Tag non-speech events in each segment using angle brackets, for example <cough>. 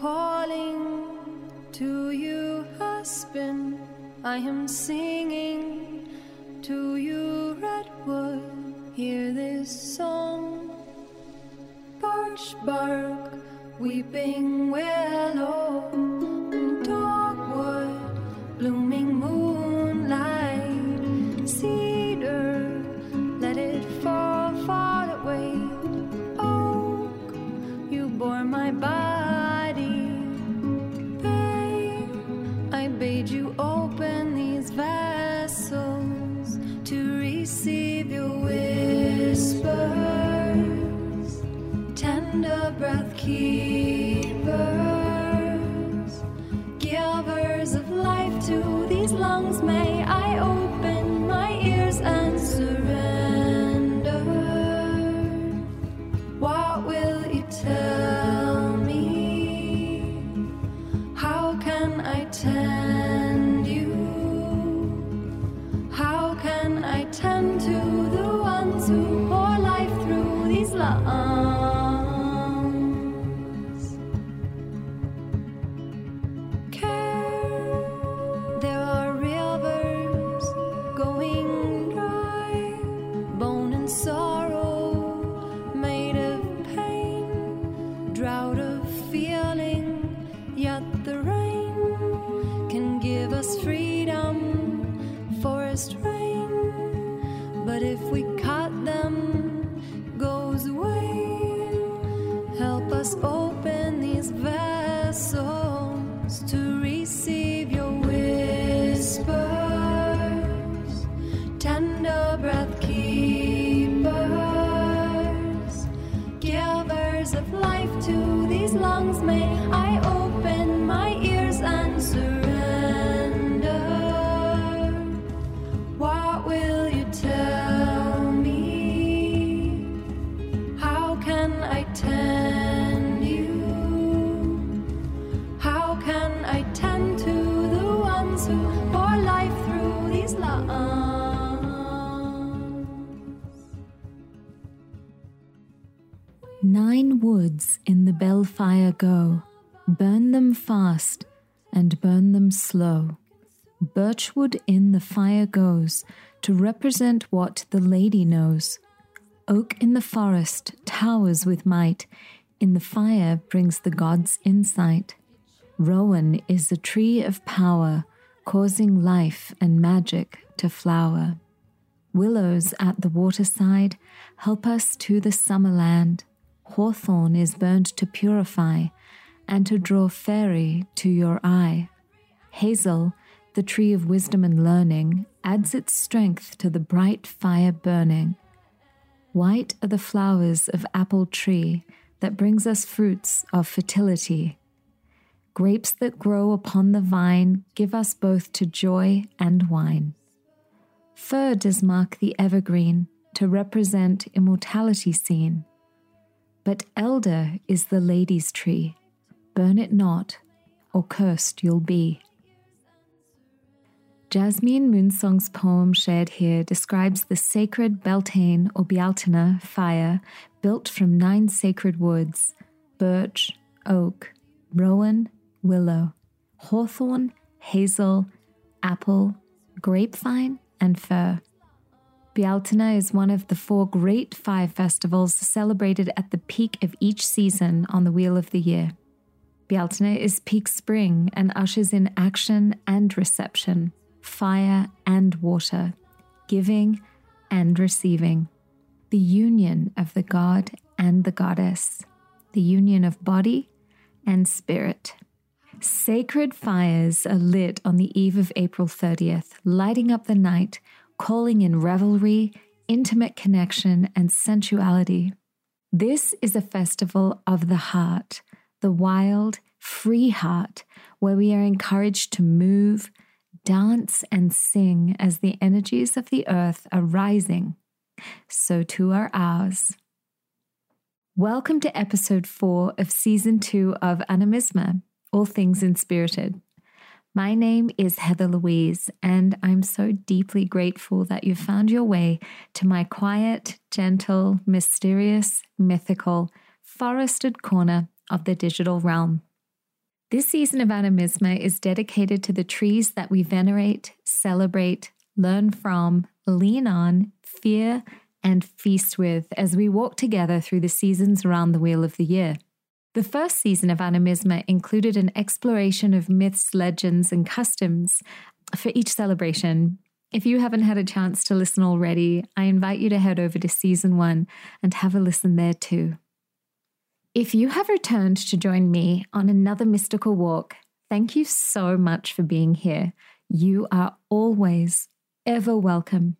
calling to you, husband. I am singing to you, redwood. Hear this song. Birch bark, weeping willow, go, burn them fast and burn them slow. Birchwood in the fire goes to represent what the lady knows. Oak in the forest towers with might, in the fire brings the gods insight. Rowan is a tree of power, causing life and magic to flower. Willows at the waterside help us to the summer land. Hawthorn is burnt to purify and to draw fairy to your eye. Hazel, the tree of wisdom and learning, adds its strength to the bright fire burning. White are the flowers of apple tree that brings us fruits of fertility. Grapes that grow upon the vine give us both to joy and wine. Fir does mark the evergreen to represent immortality seen. But elder is the lady's tree. Burn it not, or cursed you'll be. Jasmine Moonsong's poem shared here describes the sacred Beltane or Bealtaine fire built from nine sacred woods birch, oak, rowan, willow, hawthorn, hazel, apple, grapevine, and fir. Bealtaine is one of the four great five festivals celebrated at the peak of each season on the Wheel of the Year. Bealtaine is peak spring and ushers in action and reception, fire and water, giving and receiving, the union of the god and the goddess, the union of body and spirit. Sacred fires are lit on the eve of April 30th, lighting up the night, calling in revelry, intimate connection, and sensuality. This is a festival of the heart, the wild, free heart, where we are encouraged to move, dance, and sing as the energies of the earth are rising. So too are ours. Welcome to episode four of season two of Animisma, All Things Inspirited. My name is Heather Louise, and I'm so deeply grateful that you found your way to my quiet, gentle, mysterious, mythical, forested corner of the digital realm. This season of Animisma is dedicated to the trees that we venerate, celebrate, learn from, lean on, fear, and feast with as we walk together through the seasons around the wheel of the year. The first season of Animisma included an exploration of myths, legends, and customs for each celebration. If you haven't had a chance to listen already, I invite you to head over to season one and have a listen there too. If you have returned to join me on another mystical walk, thank you so much for being here. You are always ever welcome.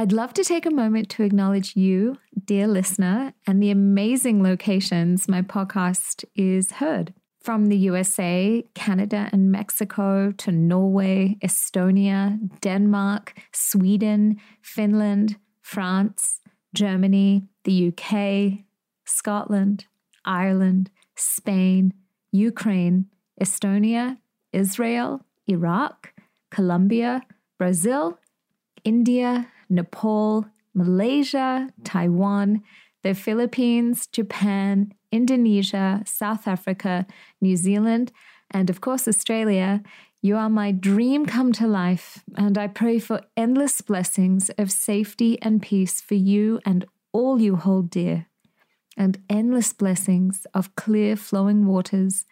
I'd love to take a moment to acknowledge you, dear listener, and the amazing locations my podcast is heard. From the USA, Canada, and Mexico to Norway, Estonia, Denmark, Sweden, Finland, France, Germany, the UK, Scotland, Ireland, Spain, Ukraine, Estonia, Israel, Iraq, Colombia, Brazil, India, Nepal, Malaysia, Taiwan, the Philippines, Japan, Indonesia, South Africa, New Zealand, and of course, Australia. You are my dream come to life, and I pray for endless blessings of safety and peace for you and all you hold dear and endless blessings of clear flowing waters,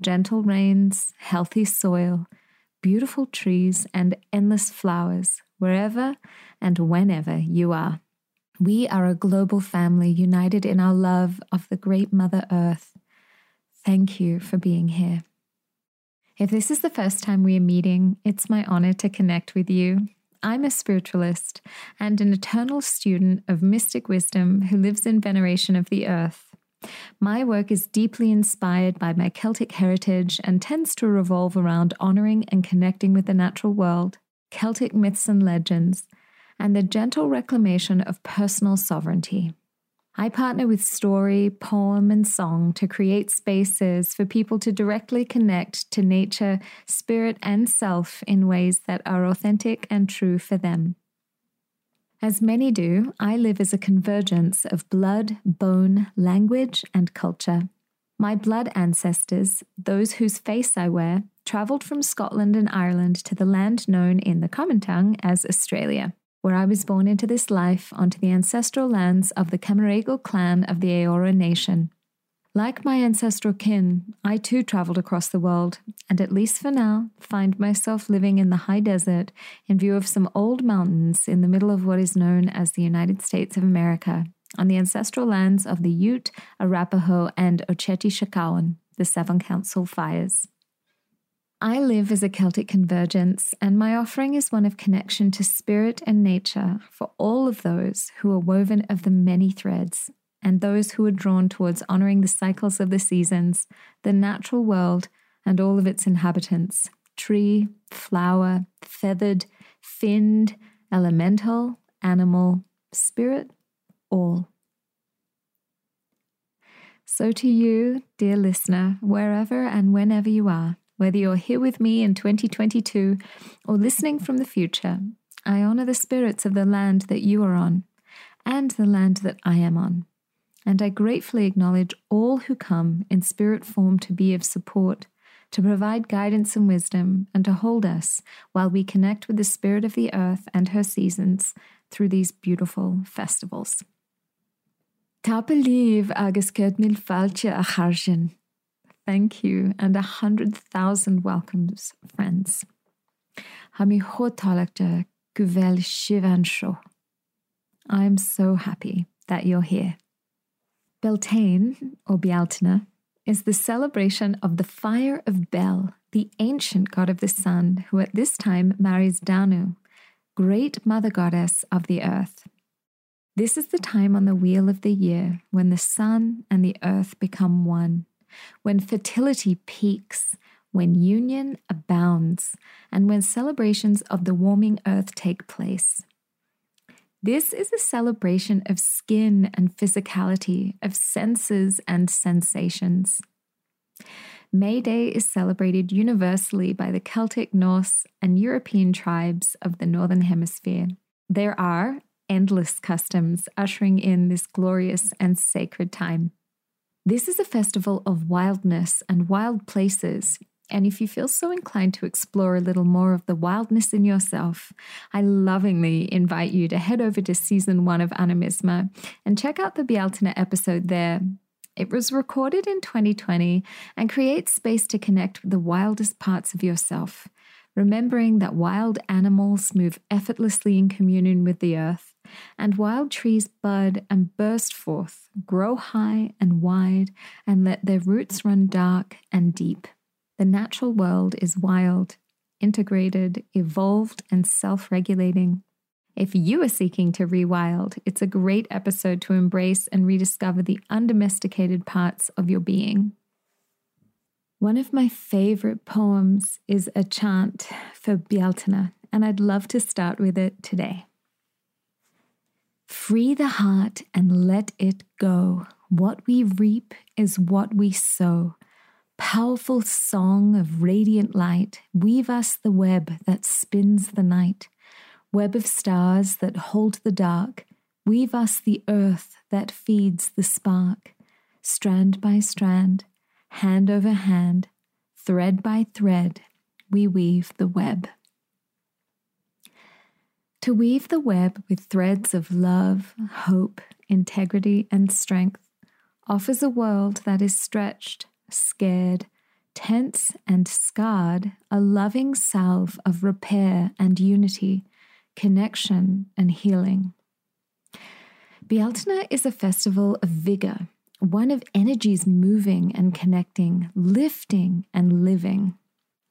gentle rains, healthy soil, beautiful trees, and endless flowers wherever and whenever you are. We are a global family united in our love of the great Mother Earth. Thank you for being here. If this is the first time we are meeting, it's my honor to connect with you I'm a spiritualist and an eternal student of mystic wisdom who lives in veneration of the earth. My work is deeply inspired by my Celtic heritage and tends to revolve around honoring and connecting with the natural world, Celtic myths and legends, and the gentle reclamation of personal sovereignty. I partner with story, poem, and song to create spaces for people to directly connect to nature, spirit, and self in ways that are authentic and true for them. As many do, I live as a convergence of blood, bone, language, and culture. My blood ancestors, those whose face I wear, travelled from Scotland and Ireland to the land known in the common tongue as Australia where I was born into this life onto the ancestral lands of the Camaragal clan of the Eora Nation. Like my ancestral kin, I too travelled across the world, and at least for now, find myself living in the high desert in view of some old mountains in the middle of what is known as the United States of America, on the ancestral lands of the Ute, Arapaho, and Oceti Sakowin, the Seven Council Fires. I live as a Celtic convergence, and my offering is one of connection to spirit and nature for all of those who are woven of the many threads, and those who are drawn towards honoring the cycles of the seasons, the natural world, and all of its inhabitants tree, flower, feathered, finned, elemental, animal, spirit, all. So, to you, dear listener, wherever and whenever you are, whether you're here with me in 2022 or listening from the future, I honor the spirits of the land that you are on and the land that I am on. And I gratefully acknowledge all who come in spirit form to be of support, to provide guidance and wisdom, and to hold us while we connect with the spirit of the earth and her seasons through these beautiful festivals. Tapadh leibh agus mìle fàilte a Thank you, and a hundred thousand welcomes, friends. Hami hotalakta guvel shivansho. I am so happy that you're here. Beltane, or Bealtaine, is the celebration of the fire of Bel, the ancient god of the sun, who at this time marries Danu, great mother goddess of the earth. This is the time on the wheel of the year when the sun and the earth become one when fertility peaks, when union abounds, and when celebrations of the warming earth take place. This is a celebration of skin and physicality, of senses and sensations. May Day is celebrated universally by the Celtic, Norse, and European tribes of the Northern Hemisphere. There are endless customs ushering in this glorious and sacred time. This is a festival of wildness and wild places. And if you feel so inclined to explore a little more of the wildness in yourself, I lovingly invite you to head over to season one of Animisma and check out the Bealtaine episode there. It was recorded in 2020 and creates space to connect with the wildest parts of yourself, remembering that wild animals move effortlessly in communion with the earth, and wild trees bud and burst forth, grow high and wide, and let their roots run dark and deep. The natural world is wild, integrated, evolved, and self regulating. If you are seeking to rewild, it's a great episode to embrace and rediscover the undomesticated parts of your being. One of my favorite poems is a chant for Bealtaine, and I'd love to start with it today. Free the heart and let it go. What we reap is what we sow. Powerful song of radiant light, weave us the web that spins the night web of stars that hold the dark, weave us the earth that feeds the spark. Strand by strand, hand over hand, thread by thread, we weave the web. To weave the web with threads of love, hope, integrity, and strength offers a world that is stretched, scared, tense, and scarred a loving salve of repair and unity connection, and healing. Bealtaine is a festival of vigor, one of energies moving and connecting, lifting and living.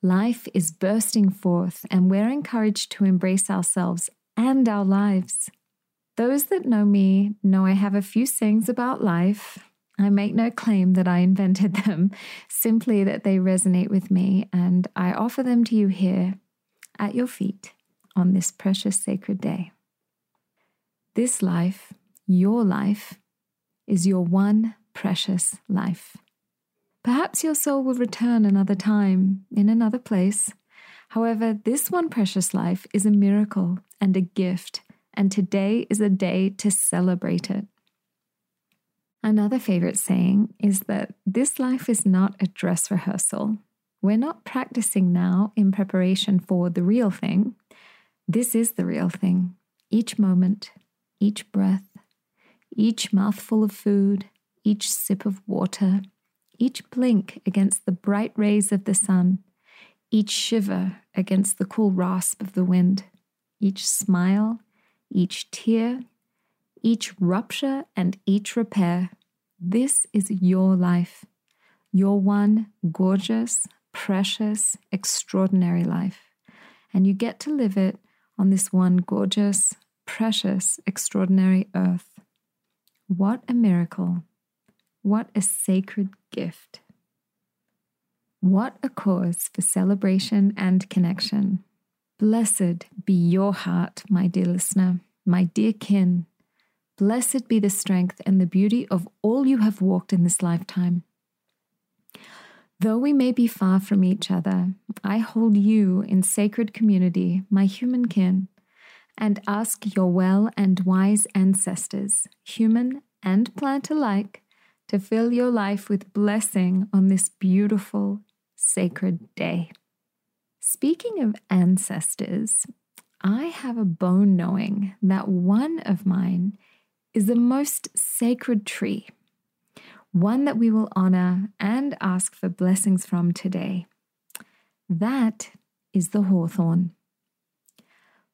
Life is bursting forth, and we're encouraged to embrace ourselves and our lives. Those that know me know I have a few sayings about life. I make no claim that I invented them, simply that they resonate with me, and I offer them to you here at your feet on this precious sacred day. This life, your life, is your one precious life. Perhaps your soul will return another time, in another place. However, this one precious life is a miracle and a gift, and today is a day to celebrate it. Another favorite saying is that this life is not a dress rehearsal. We're not practicing now in preparation for the real thing. This is the real thing. Each moment, each breath, each mouthful of food, each sip of water, each blink against the bright rays of the sun, each shiver against the cool rasp of the wind, each smile, each tear, each rupture, and each repair. This is your life, your one gorgeous, precious, extraordinary life. And you get to live it on this one gorgeous, precious, extraordinary earth. What a miracle! What a sacred gift! What a cause for celebration and connection. Blessed be your heart, my dear listener, my dear kin. Blessed be the strength and the beauty of all you have walked in this lifetime. Though we may be far from each other, I hold you in sacred community, my human kin, and ask your well and wise ancestors, human and plant alike, to fill your life with blessing on this beautiful, sacred day. Speaking of ancestors, I have a bone knowing that one of mine is the most sacred tree one that we will honor and ask for blessings from today. That is the hawthorn.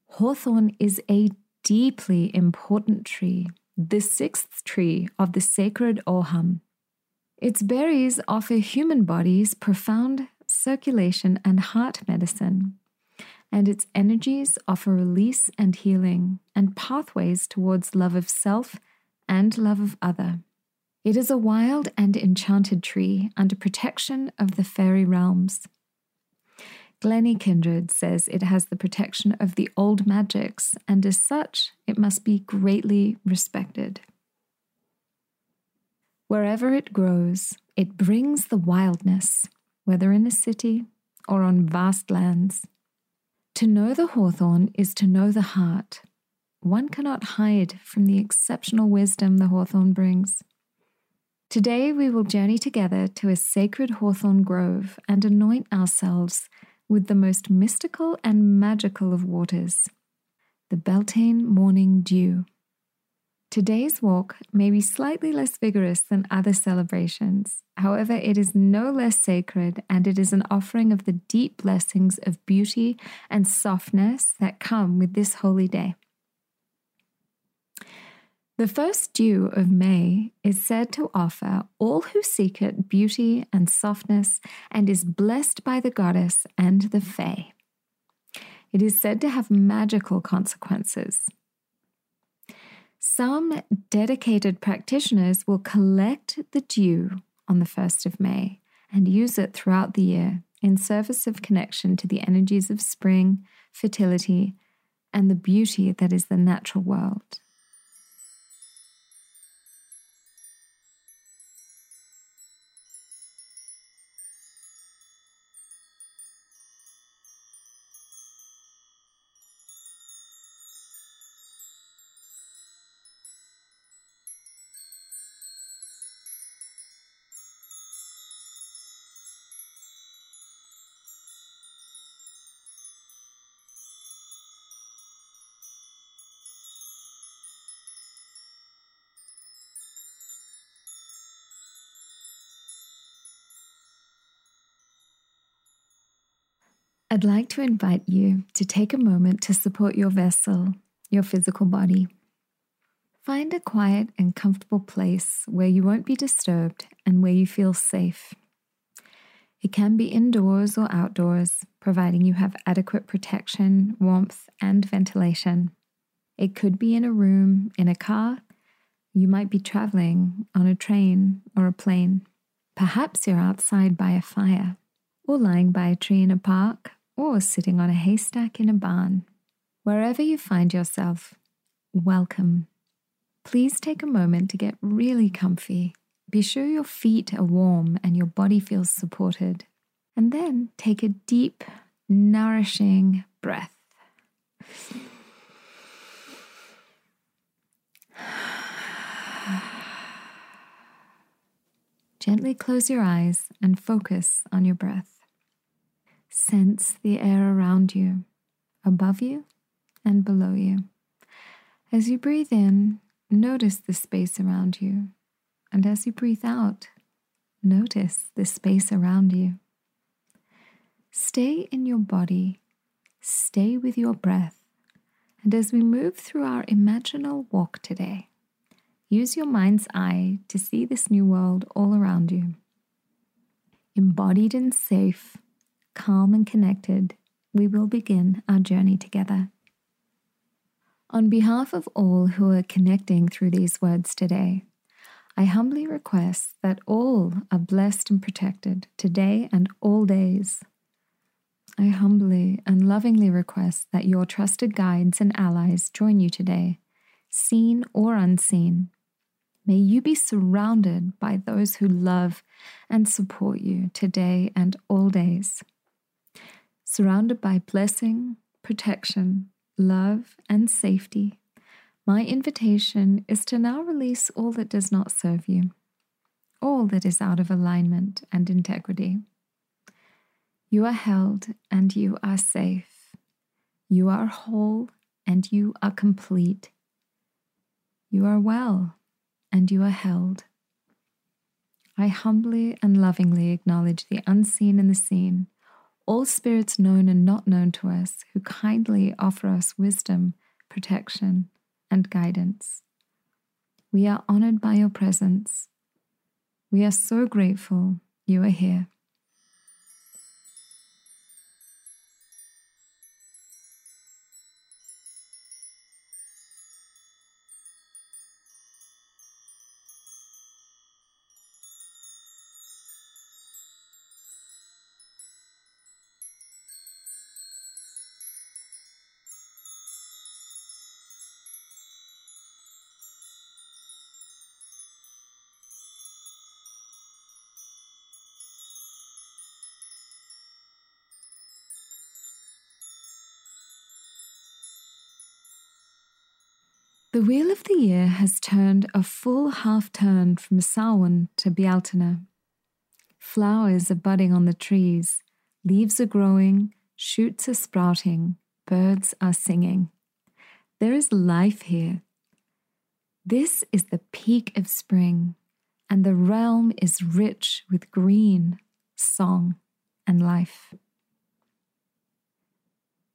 Hawthorn is a deeply important tree, the sixth tree of the sacred Ogham. Its berries offer human bodies profound circulation and heart medicine, and its energies offer release and healing and pathways towards love of self and love of other. It is a wild and enchanted tree under protection of the fairy realms. Glennie Kindred says it has the protection of the old magics, and as such, it must be greatly respected. Wherever it grows, it brings the wildness, whether in a city or on vast lands. To know the hawthorn is to know the heart. One cannot hide from the exceptional wisdom the hawthorn brings. Today, we will journey together to a sacred hawthorn grove and anoint ourselves with the most mystical and magical of waters, the Beltane morning dew. Today's walk may be slightly less vigorous than other celebrations. However, it is no less sacred and it is an offering of the deep blessings of beauty and softness that come with this holy day. The first dew of May is said to offer all who seek it beauty and softness and is blessed by the goddess and the Fae. It is said to have magical consequences. Some dedicated practitioners will collect the dew on the 1st of May and use it throughout the year in service of connection to the energies of spring, fertility, and the beauty that is the natural world. I'd like to invite you to take a moment to support your vessel, your physical body. Find a quiet and comfortable place where you won't be disturbed and where you feel safe. It can be indoors or outdoors, providing you have adequate protection, warmth, and ventilation. It could be in a room, in a car. You might be traveling on a train or a plane. Perhaps you're outside by a fire or lying by a tree in a park or sitting on a haystack in a barn. Wherever you find yourself, welcome. Please take a moment to get really comfy. Be sure your feet are warm and your body feels supported. And then take a deep, nourishing breath. <sighs> Gently close your eyes and focus on your breath. Sense the air around you, above you and below you. As you breathe in, notice the space around you. And as you breathe out, notice the space around you. Stay in your body, stay with your breath. And as we move through our imaginal walk today, use your mind's eye to see this new world all around you. Embodied and safe, calm and connected, we will begin our journey together. On behalf of all who are connecting through these words today, I humbly request that all are blessed and protected today and all days. I humbly and lovingly request that your trusted guides and allies join you today, seen or unseen. May you be surrounded by those who love and support you today and all days surrounded by blessing, protection, love, and safety, my invitation is to now release all that does not serve you, all that is out of alignment and integrity. You are held and you are safe. You are whole and you are complete. You are well and you are held. I humbly and lovingly acknowledge the unseen and the seen all spirits known and not known to us who kindly offer us wisdom, protection, and guidance. We are honored by your presence. We are so grateful you are here. The wheel of the year has turned a full half turn from Samhain to Bealtaine. Flowers are budding on the trees, leaves are growing, shoots are sprouting, birds are singing. There is life here. This is the peak of spring, and the realm is rich with green, song, and life.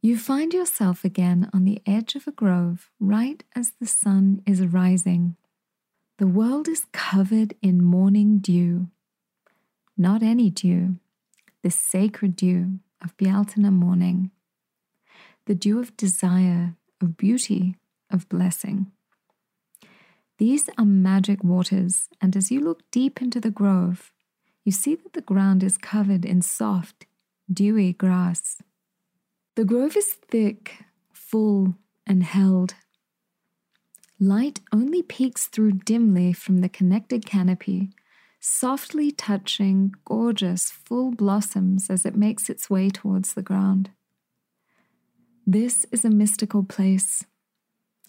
You find yourself again on the edge of a grove right as the sun is rising. The world is covered in morning dew. Not any dew, the sacred dew of Bealtaine morning. The dew of desire, of beauty, of blessing. These are magic waters, and as you look deep into the grove, you see that the ground is covered in soft, dewy grass. The grove is thick, full, and held. Light only peeks through dimly from the connected canopy, softly touching gorgeous, full blossoms as it makes its way towards the ground. This is a mystical place,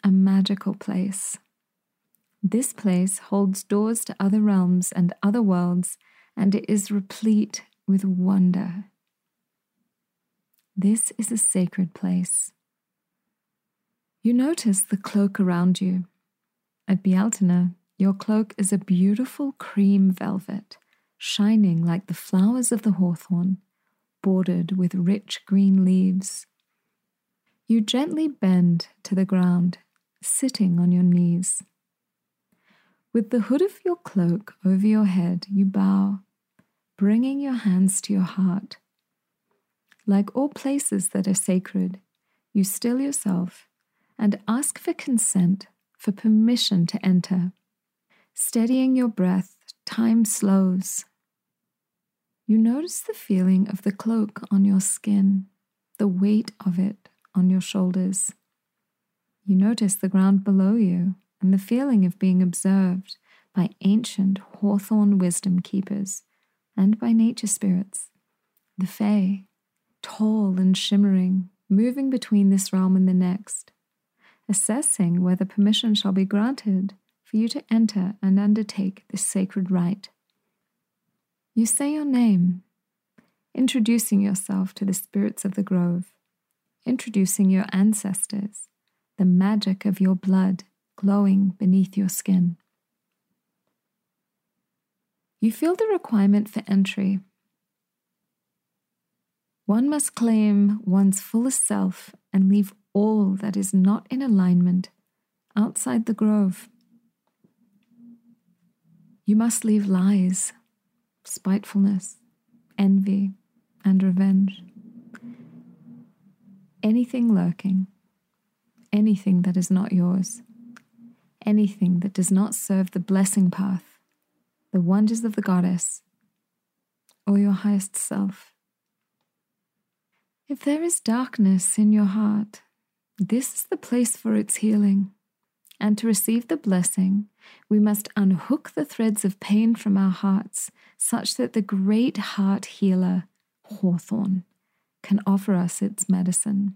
a magical place. This place holds doors to other realms and other worlds, and it is replete with wonder. This is a sacred place. You notice the cloak around you. At Bealtaine, your cloak is a beautiful cream velvet, shining like the flowers of the hawthorn, bordered with rich green leaves. You gently bend to the ground, sitting on your knees. With the hood of your cloak over your head, you bow, bringing your hands to your heart like all places that are sacred, you still yourself and ask for consent, for permission to enter. Steadying your breath, time slows. You notice the feeling of the cloak on your skin, the weight of it on your shoulders. You notice the ground below you and the feeling of being observed by ancient hawthorn wisdom keepers and by nature spirits, the Fae, tall and shimmering, moving between this realm and the next, assessing whether permission shall be granted for you to enter and undertake this sacred rite. You say your name, introducing yourself to the spirits of the grove, introducing your ancestors, the magic of your blood glowing beneath your skin. You feel the requirement for entry one must claim one's fullest self and leave all that is not in alignment outside the grove. You must leave lies, spitefulness, envy, and revenge. Anything lurking, anything that is not yours, anything that does not serve the blessing path, the wonders of the goddess, or your highest self. If there is darkness in your heart, this is the place for its healing. And to receive the blessing, we must unhook the threads of pain from our hearts such that the great heart healer, Hawthorn, can offer us its medicine.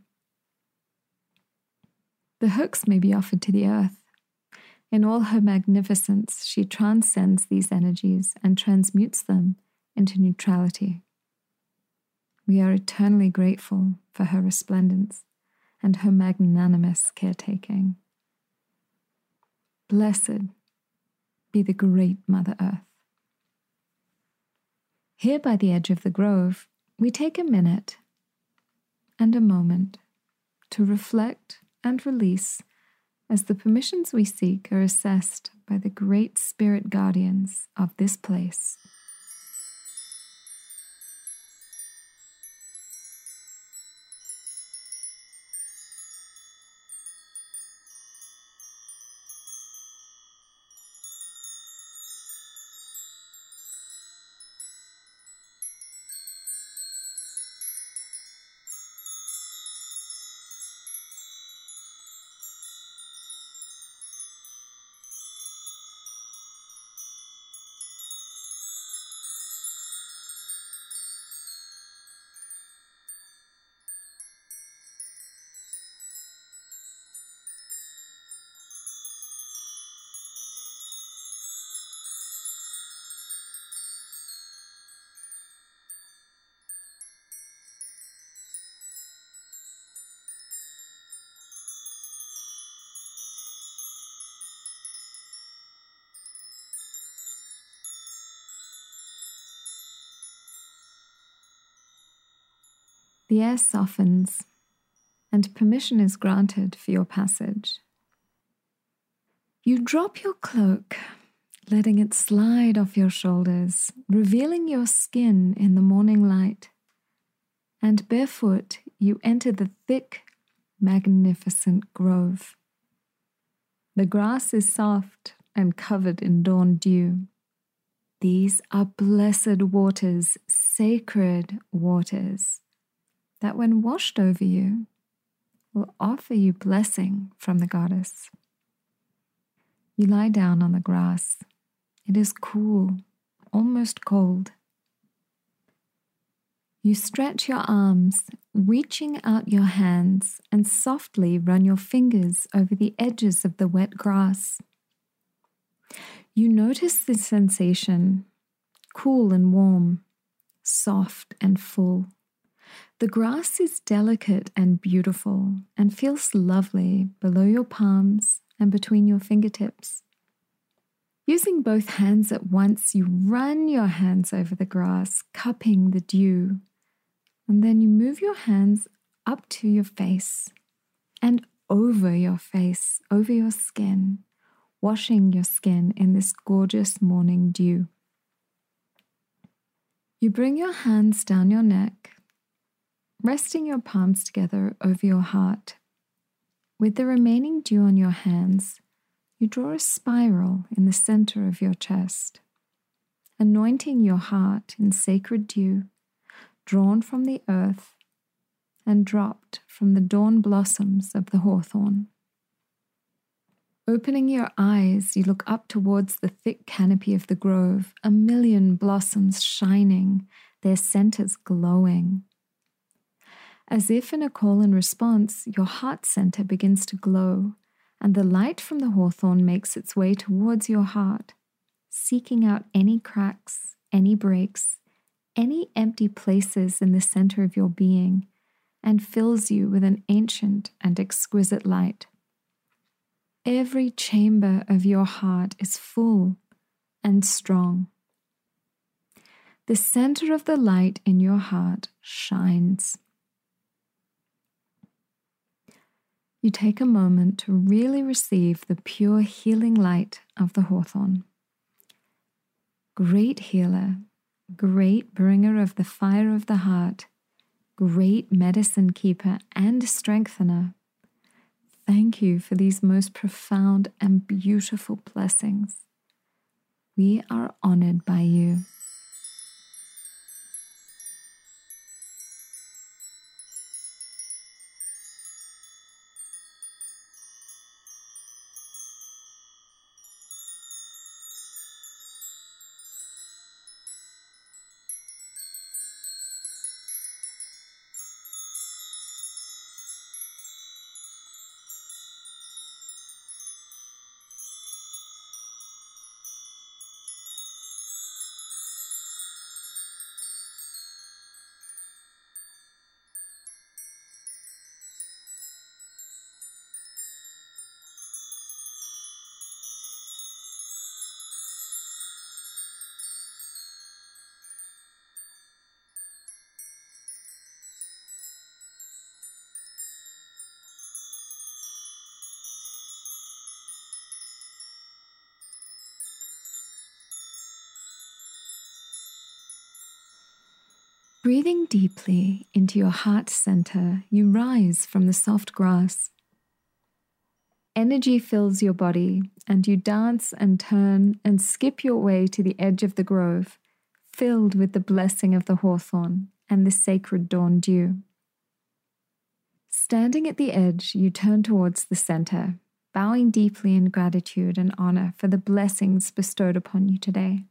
The hooks may be offered to the earth. In all her magnificence, she transcends these energies and transmutes them into neutrality. We are eternally grateful for her resplendence and her magnanimous caretaking. Blessed be the great Mother Earth. Here by the edge of the grove, we take a minute and a moment to reflect and release as the permissions we seek are assessed by the great spirit guardians of this place. The air softens, and permission is granted for your passage. You drop your cloak, letting it slide off your shoulders, revealing your skin in the morning light. And barefoot, you enter the thick, magnificent grove. The grass is soft and covered in dawn dew. These are blessed waters, sacred waters, that when washed over you, will offer you blessing from the goddess. You lie down on the grass. It is cool, almost cold. You stretch your arms, reaching out your hands, and softly run your fingers over the edges of the wet grass. You notice the sensation cool and warm, soft and full. The grass is delicate and beautiful and feels lovely below your palms and between your fingertips. Using both hands at once, you run your hands over the grass, cupping the dew. And then you move your hands up to your face and over your face, over your skin, washing your skin in this gorgeous morning dew. You bring your hands down your neck, resting your palms together over your heart. With the remaining dew on your hands, you draw a spiral in the center of your chest, anointing your heart in sacred dew drawn from the earth and dropped from the dawn blossoms of the hawthorn. Opening your eyes, you look up towards the thick canopy of the grove, a million blossoms shining, their centers glowing. As if in a call and response, your heart center begins to glow, and the light from the hawthorn makes its way towards your heart, seeking out any cracks, any breaks, any empty places in the center of your being, and fills you with an ancient and exquisite light. Every chamber of your heart is full and strong. The center of the light in your heart shines. You take a moment to really receive the pure healing light of the hawthorn. Great healer, great bringer of the fire of the heart, great medicine keeper and strengthener, Thank you for these most profound and beautiful blessings. We are honored by you. Breathing deeply into your heart center, you rise from the soft grass. Energy fills your body, and you dance and turn and skip your way to the edge of the grove, filled with the blessing of the hawthorn and the sacred dawn dew. Standing at the edge, you turn towards the center, bowing deeply in gratitude and honor for the blessings bestowed upon you today.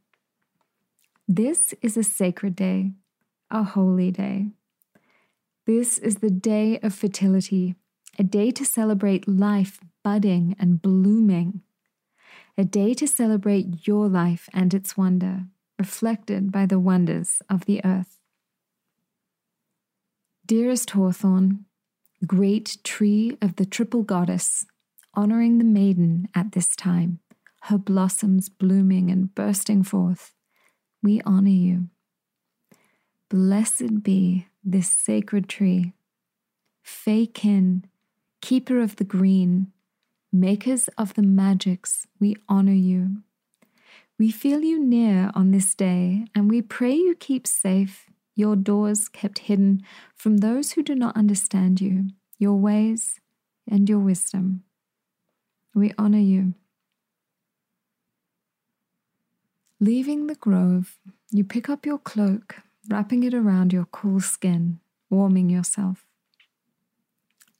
This is a sacred day a holy day. This is the day of fertility, a day to celebrate life budding and blooming, a day to celebrate your life and its wonder, reflected by the wonders of the earth. Dearest Hawthorn, great tree of the triple goddess, honoring the maiden at this time, her blossoms blooming and bursting forth, we honor you. Blessed be this sacred tree. Feikin, keeper of the green, makers of the magics, we honor you. We feel you near on this day, and we pray you keep safe, your doors kept hidden from those who do not understand you, your ways, and your wisdom. We honor you. Leaving the grove, you pick up your cloak, wrapping it around your cool skin, warming yourself.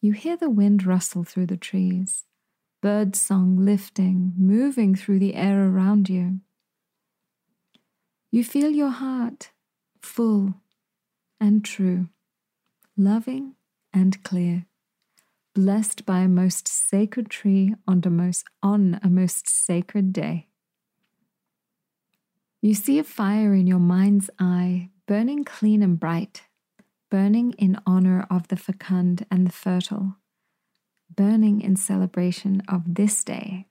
You hear the wind rustle through the trees, bird song lifting, moving through the air around you. You feel your heart full and true, loving and clear, blessed by a most sacred tree on a most, on a most sacred day. You see a fire in your mind's eye, burning clean and bright, burning in honor of the fecund and the fertile, burning in celebration of this day,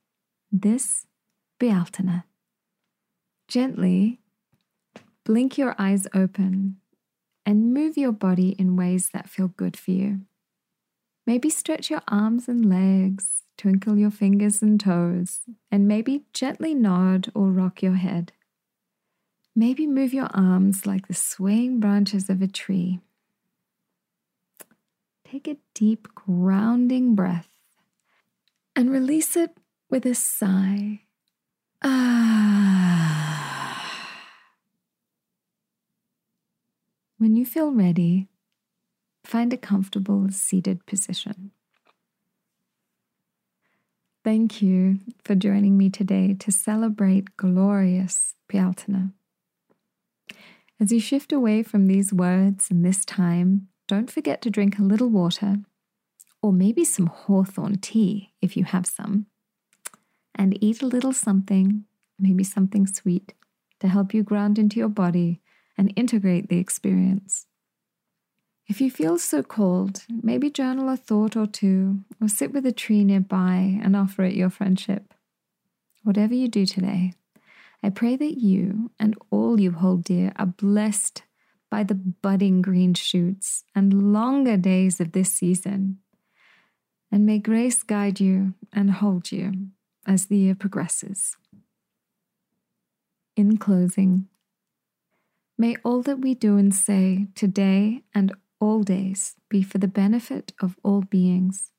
this Bealtaine. Gently Blink your eyes open and move your body in ways that feel good for you. Maybe stretch your arms and legs, twinkle your fingers and toes, and maybe gently nod or rock your head. Maybe move your arms like the swaying branches of a tree. Take a deep, grounding breath and release it with a sigh. Ah. When you feel ready, find a comfortable seated position. Thank you for joining me today to celebrate glorious Bealtaine. As you shift away from these words and this time, don't forget to drink a little water, or maybe some hawthorn tea if you have some, and eat a little something, maybe something sweet, to help you ground into your body and integrate the experience. If you feel so called, maybe journal a thought or two, or sit with a tree nearby and offer it your friendship. Whatever you do today, I pray that you and all you hold dear are blessed by the budding green shoots and longer days of this season. And may grace guide you and hold you as the year progresses. In closing, May all that we do and say today and all days be for the benefit of all beings.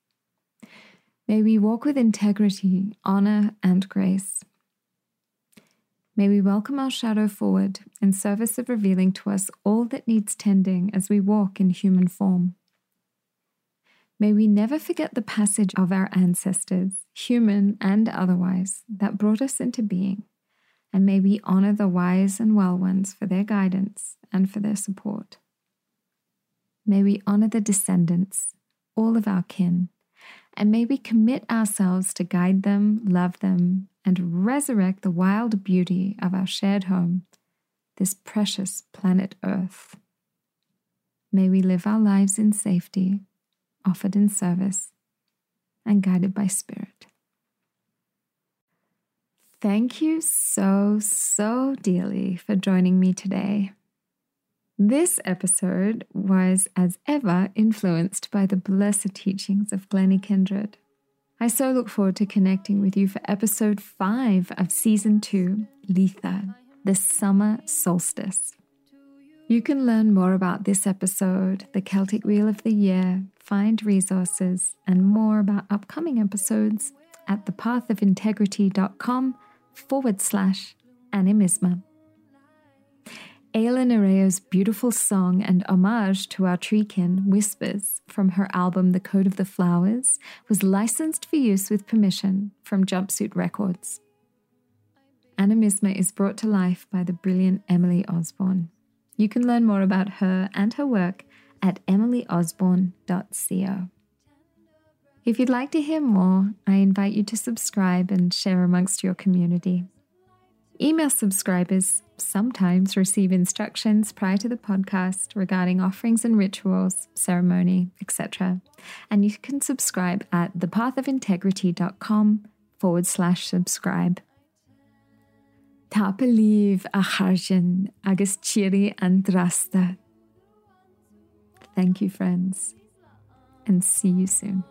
May we walk with integrity, honor, and grace. May we welcome our shadow forward in service of revealing to us all that needs tending as we walk in human form. May we never forget the passage of our ancestors, human and otherwise, that brought us into being and may we honor the wise and well ones for their guidance and for their support. May we honor the descendants, all of our kin, and may we commit ourselves to guide them, love them, and resurrect the wild beauty of our shared home, this precious planet Earth. May we live our lives in safety, offered in service, and guided by Spirit. Thank you so, so dearly for joining me today. This episode was, as ever, influenced by the blessed teachings of Glennie Kindred. I so look forward to connecting with you for episode 5 of season 2, Litha, the summer solstice. You can learn more about this episode, the Celtic Wheel of the Year, find resources, and more about upcoming episodes at thepathofintegrity.com forward slash animisma. Ayla Nereo's beautiful song and homage to our treekin, Whispers, from her album The Code of the Flowers, was licensed for use with permission from Jumpsuit Records. Animisma is brought to life by the brilliant Emily Osborne. You can learn more about her and her work at emilyosborne.co. If you'd like to hear more, I invite you to subscribe and share amongst your community. Email subscribers sometimes receive instructions prior to the podcast regarding offerings and rituals, ceremony, etc. And you can subscribe at thepathofintegrity.com forward slash subscribe. Tapadh leibh a chàirdean agus chiri an. Thank you, friends, and see you soon.